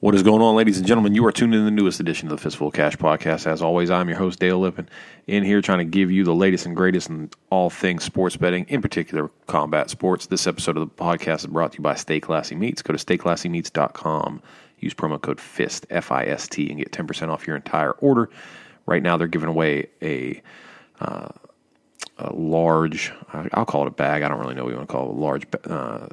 What is going on, ladies and gentlemen? You are tuned in to the newest edition of the Fistful of Cash podcast. As always, I'm your host, Dale Lippin, in here trying to give you the latest and greatest in all things sports betting, in particular combat sports. This episode of the podcast is brought to you by Stay Classy Meats. Go to stayclassymeats.com, use promo code FIST, F I S T, and get 10% off your entire order. Right now, they're giving away a. Uh, a large, I'll call it a bag. I don't really know what you want to call it. A large uh,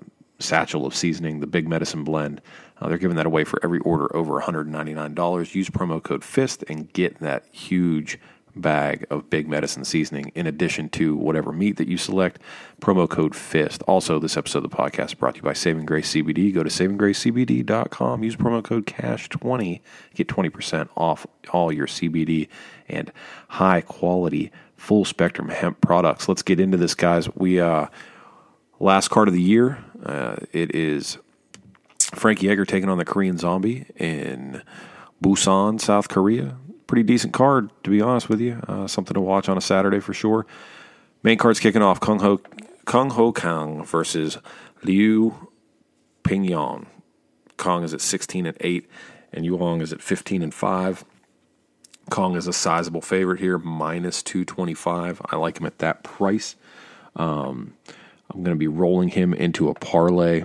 satchel of seasoning, the Big Medicine Blend. Uh, they're giving that away for every order over $199. Use promo code FIST and get that huge bag of Big Medicine seasoning in addition to whatever meat that you select. Promo code FIST. Also, this episode of the podcast brought to you by Saving Grace CBD. Go to savinggracecbd.com. Use promo code CASH20. Get 20% off all your CBD and high quality full spectrum hemp products. Let's get into this, guys. We uh, last card of the year. Uh, it is Frankie Edgar taking on the Korean Zombie in Busan, South Korea. Pretty decent card, to be honest with you. Uh, something to watch on a Saturday for sure. Main card's kicking off Kung Ho Kung Ho Kang versus Liu Pingyuan. Kong is at 16 and 8, and Yuong is at 15 and 5. Kong is a sizable favorite here, minus 225. I like him at that price. Um, I'm going to be rolling him into a parlay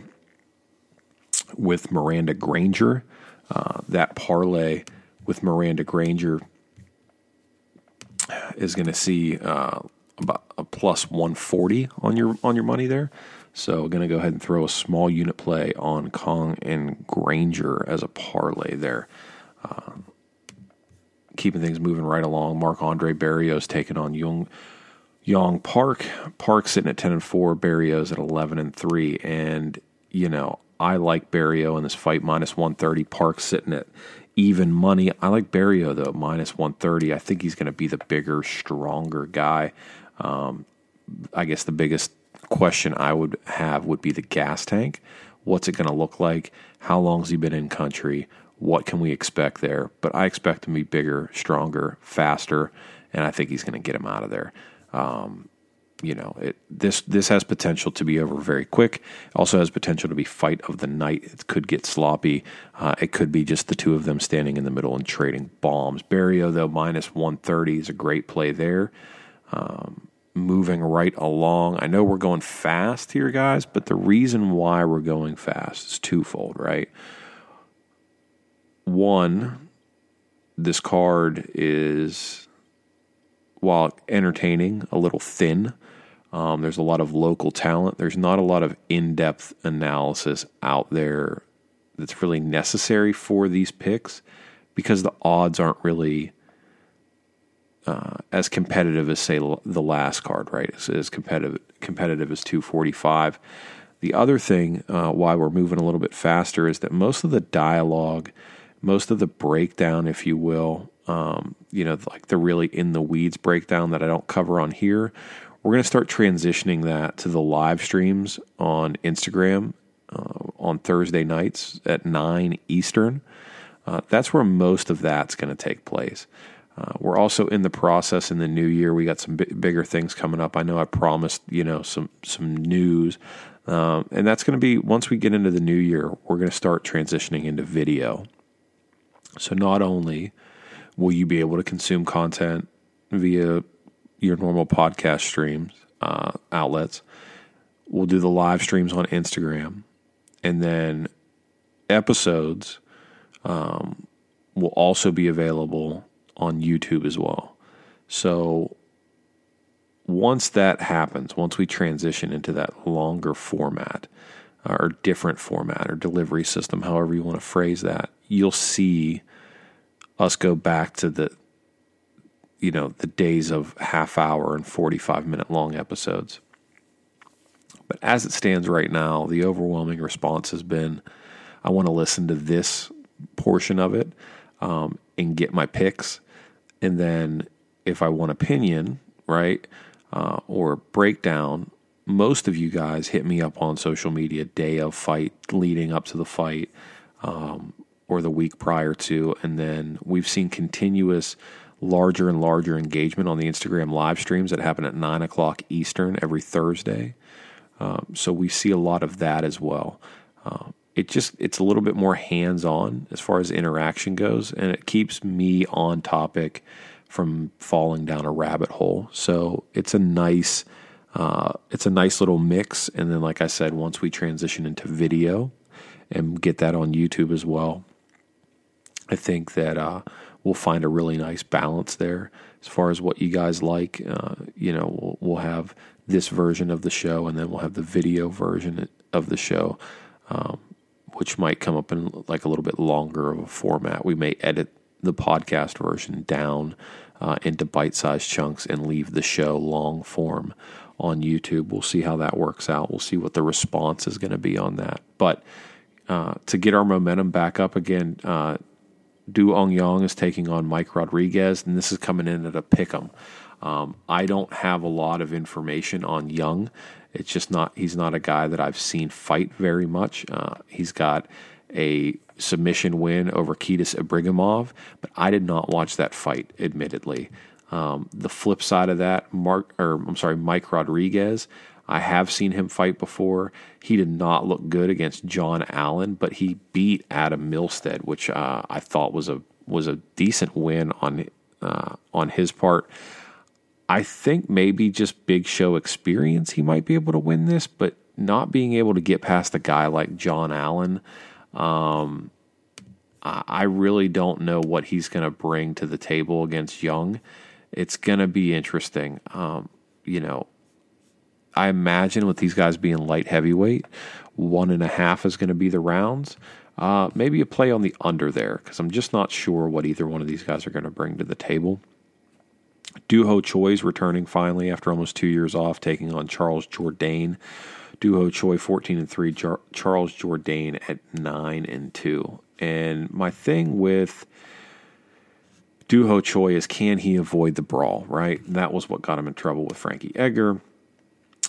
with Miranda Granger. Uh, that parlay with Miranda Granger is going to see uh, about a plus 140 on your on your money there. So, I'm going to go ahead and throw a small unit play on Kong and Granger as a parlay there. Uh, keeping things moving right along. Marc-André Barriault taking on Young Young Park. Park sitting at ten and four. Barriault at eleven and three. And you know, I like Barriault in this fight minus one thirty. Park sitting at even money. I like Barriault though minus one thirty. I think he's going to be the bigger, stronger guy. Um, I guess the biggest question I would have would be the gas tank. What's it going to look like? How long has he been in country? what can we expect there? But I expect him to be bigger, stronger, faster, and I think he's going to get him out of there. Um, you know, it, this this has potential to be over very quick. Also has potential to be fight of the night. It could get sloppy. Uh, it could be just the two of them standing in the middle and trading bombs. Barriault though minus one thirty is a great play there. Um, moving right along. I know we're going fast here, guys, but the reason why we're going fast is twofold, right? one, this card is, while entertaining, a little thin. Um, there's a lot of local talent. There's not a lot of in depth analysis out there that's really necessary for these picks because the odds aren't really uh, as competitive as, say, the last card, right? It's as competitive, competitive as 245. The other thing uh, why we're moving a little bit faster is that most of the dialogue most of the breakdown, if you will, um, you know, like the really in the weeds breakdown that I don't cover on here, we're going to start transitioning that to the live streams on Instagram uh, on Thursday nights at 9 Eastern. Uh, that's where most of that's going to take place. Uh, we're also in the process in the new year. We got some b- bigger things coming up. I know I promised, you know, some some news, um, and that's going to be once we get into the new year. We're going to start transitioning into video. So not only will you be able to consume content via your normal podcast streams uh, outlets, we'll do the live streams on Instagram, and then episodes um, will also be available on YouTube as well. So once that happens, once we transition into that longer format or different format or delivery system, however you want to phrase that, you'll see us go back to the you know the days of half hour and 45 minute long episodes. But as it stands right now the overwhelming response has been i want to listen to this portion of it um, and get my picks. And then if i want opinion right uh, or breakdown most of you guys hit me up on social media day of fight leading up to the fight um, or the week prior to. And then we've seen continuous larger and larger engagement on the Instagram live streams that happen at 9 o'clock Eastern every Thursday. Um, so we see a lot of that as well. Uh, it just it's a little bit more hands on as far as interaction goes, and it keeps me on topic from falling down a rabbit hole. So it's a nice uh, it's a nice little mix. And then, like I said, once we transition into video and get that on YouTube as well, I think that uh, we'll find a really nice balance there as far as what you guys like. Uh, you know, we'll, we'll, have this version of the show, and then we'll have the video version of the show, um, which might come up in like a little bit longer of a format. We may edit the podcast version down uh, into bite-sized chunks and leave the show long form on YouTube. We'll see how that works out. We'll see what the response is going to be on that. But uh, to get our momentum back up again, uh, Du Ong is taking on Mike Rodriguez, and this is coming in at a pick 'em. Um, I don't have a lot of information on Young. It's just not, he's not a guy that I've seen fight very much. Uh, he's got a submission win over Khadis Ibragimov, but I did not watch that fight, admittedly. Um, the flip side of that, Mark, or I'm sorry, Mike Rodriguez, I have seen him fight before. He did not look good against John Allen, but he beat Adam Milstead, which uh, I thought was a was a decent win on uh, on his part. I think maybe just big show experience, he might be able to win this, but not being able to get past a guy like John Allen, um, I really don't know what he's going to bring to the table against Young. It's going to be interesting. Um, you know, I imagine with these guys being light heavyweight, one and a half is going to be the rounds. Uh, maybe a play on the under there because I'm just not sure what either one of these guys are going to bring to the table. Doo Ho Choi is returning finally after almost two years off, taking on Charles Jourdain. Doo Ho Choi 14 and 3, Jar- Charles Jourdain at 9 and 2. And my thing with Doo Ho Choi is can he avoid the brawl, right? that was what got him in trouble with Frankie Edgar.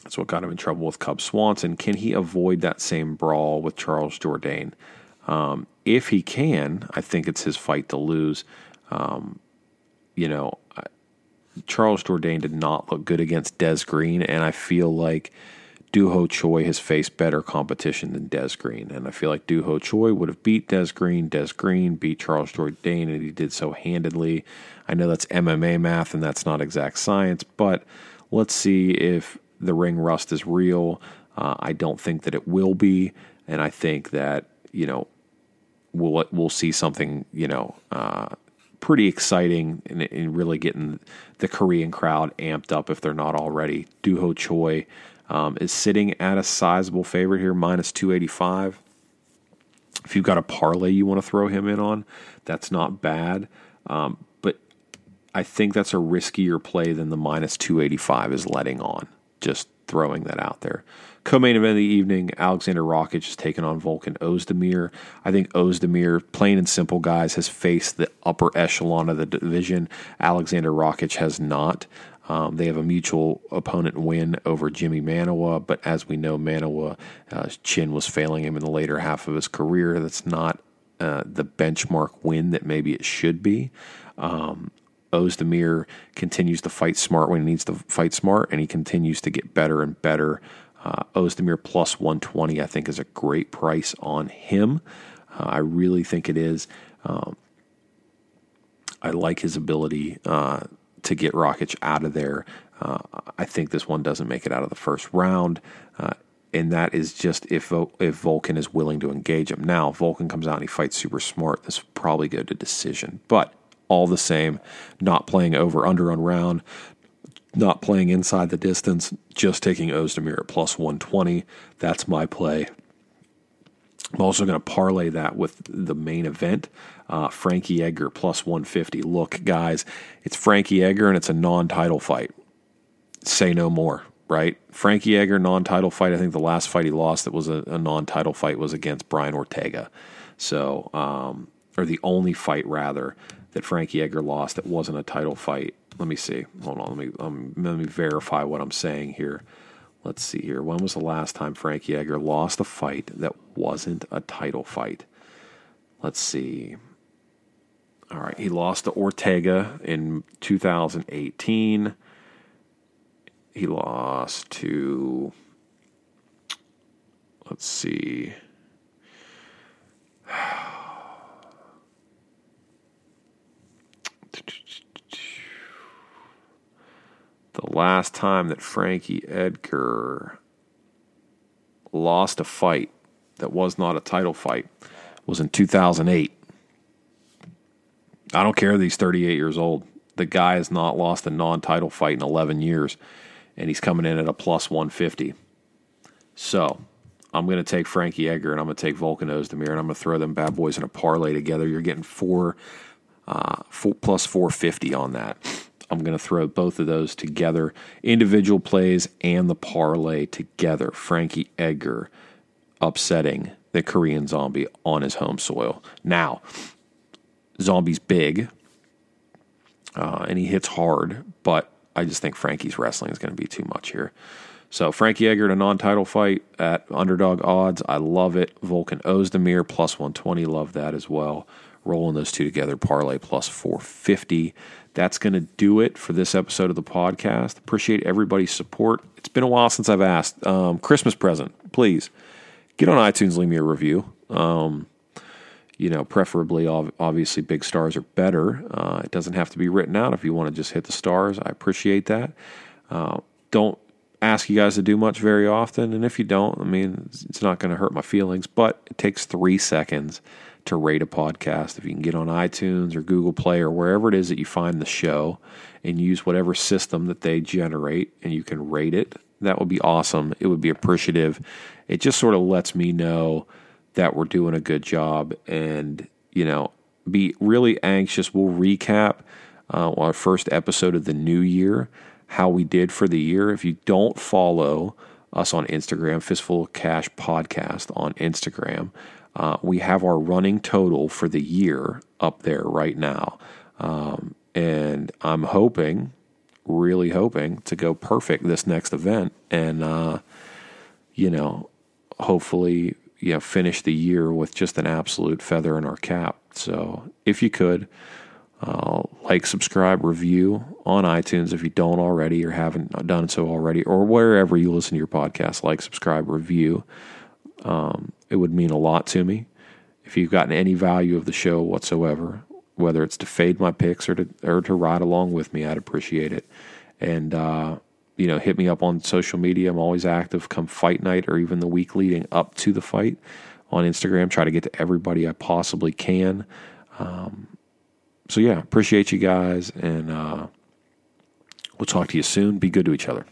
That's what got him in trouble with Cub Swanson. Can he avoid that same brawl with Charles Jourdain? Um, if he can, I think it's his fight to lose. Um, you know, Charles Jourdain did not look good against Des Green, and I feel like Doo Ho Choi has faced better competition than Des Green, and I feel like Doo Ho Choi would have beat Des Green. Des Green beat Charles Jourdain, and he did so handedly. I know that's MMA math, and that's not exact science, but let's see if the ring rust is real. Uh, I don't think that it will be, and I think that you know we'll we'll see something you know uh, pretty exciting and, really getting the Korean crowd amped up if they're not already. Doo Ho Choi um, is sitting at a sizable favorite here, minus 285. If you've got a parlay you want to throw him in on, that's not bad. Um, but I think that's a riskier play than the minus 285 is letting on. Just throwing that out there. Co-main event of the evening, Alexander Rakic is taking on Volkan Ozdemir. I think Ozdemir, plain and simple, guys, has faced the upper echelon of the division. Alexander Rakic has not. Um, they have a mutual opponent win over Jimmy Manuwa, but as we know, Manuwa uh, chin was failing him in the later half of his career. That's not uh, the benchmark win that maybe it should be. Um, Ozdemir continues to fight smart when he needs to fight smart, and he continues to get better and better. Uh, Ozdemir plus 120, I think, is a great price on him. Uh, I really think it is. Um, I like his ability uh, to get Rakic out of there. Uh, I think this one doesn't make it out of the first round, uh, and that is just if if Volkan is willing to engage him. Now, Volkan comes out and he fights super smart. This will probably go to decision, but all the same, not playing over under on round, not playing inside the distance, just taking Ozdemir at plus 120. That's my play. I'm also going to parlay that with the main event. Uh, Frankie Edgar plus 150. Look, guys, it's Frankie Edgar and it's a non title fight. Say no more, right? Frankie Edgar, non title fight. I think the last fight he lost that was a, a non title fight was against Brian Ortega. So, um, or the only fight rather that Frankie Edgar lost that wasn't a title fight. Let me see. Hold on. Let me um, let me verify what I'm saying here. Let's see here. When was the last time Frankie Edgar lost a fight that wasn't a title fight? Let's see. All right, he lost to Ortega in 2018. He lost to let's see. The last time that Frankie Edgar lost a fight that was not a title fight was in 2008. I don't care that he's 38 years old. The guy has not lost a non title fight in 11 years, and he's coming in at a plus 150. So I'm going to take Frankie Edgar and I'm going to take Volkan Ozdemir and I'm going to throw them bad boys in a parlay together. You're getting four uh, four plus 450 on that. I'm going to throw both of those together, individual plays and the parlay together. Frankie Edgar upsetting the Korean Zombie on his home soil. Now, Zombie's big uh, and he hits hard, but I just think Frankie's wrestling is going to be too much here. So Frankie Edgar in a non-title fight at underdog odds. I love it. Volkan Ozdemir plus 120. Love that as well. Rolling those two together, parlay plus 450. That's going to do it for this episode of the podcast. Appreciate everybody's support. It's been a while since I've asked. Um, Christmas present, please get on iTunes, leave me a review. Um, you know, preferably, obviously, big stars are better. Uh, it doesn't have to be written out. If you want to just hit the stars, I appreciate that. Uh, don't ask you guys to do much very often. And if you don't, I mean, it's not going to hurt my feelings, but it takes three seconds to rate a podcast. If you can get on iTunes or Google Play or wherever it is that you find the show and use whatever system that they generate and you can rate it, that would be awesome. It would be appreciative. It just sort of lets me know that we're doing a good job and, you know, be really anxious. We'll recap uh, our first episode of the new year how we did for the year. If you don't follow us on Instagram, Fistful Cash Podcast on Instagram, uh, we have our running total for the year up there right now. Um, and I'm hoping, really hoping, to go perfect this next event and, uh, you know, hopefully, you know, finish the year with just an absolute feather in our cap. So if you could, uh, like, subscribe, review on iTunes if you don't already or haven't done so already, or wherever you listen to your podcast. Like, subscribe, review. Um, it would mean a lot to me if you've gotten any value of the show whatsoever, whether it's to fade my picks or to or to ride along with me. I'd appreciate it. And uh, you know, hit me up on social media. I'm always active. Come fight night or even the week leading up to the fight on Instagram. Try to get to everybody I possibly can. Um, so yeah, appreciate you guys, and uh, we'll talk to you soon. Be good to each other.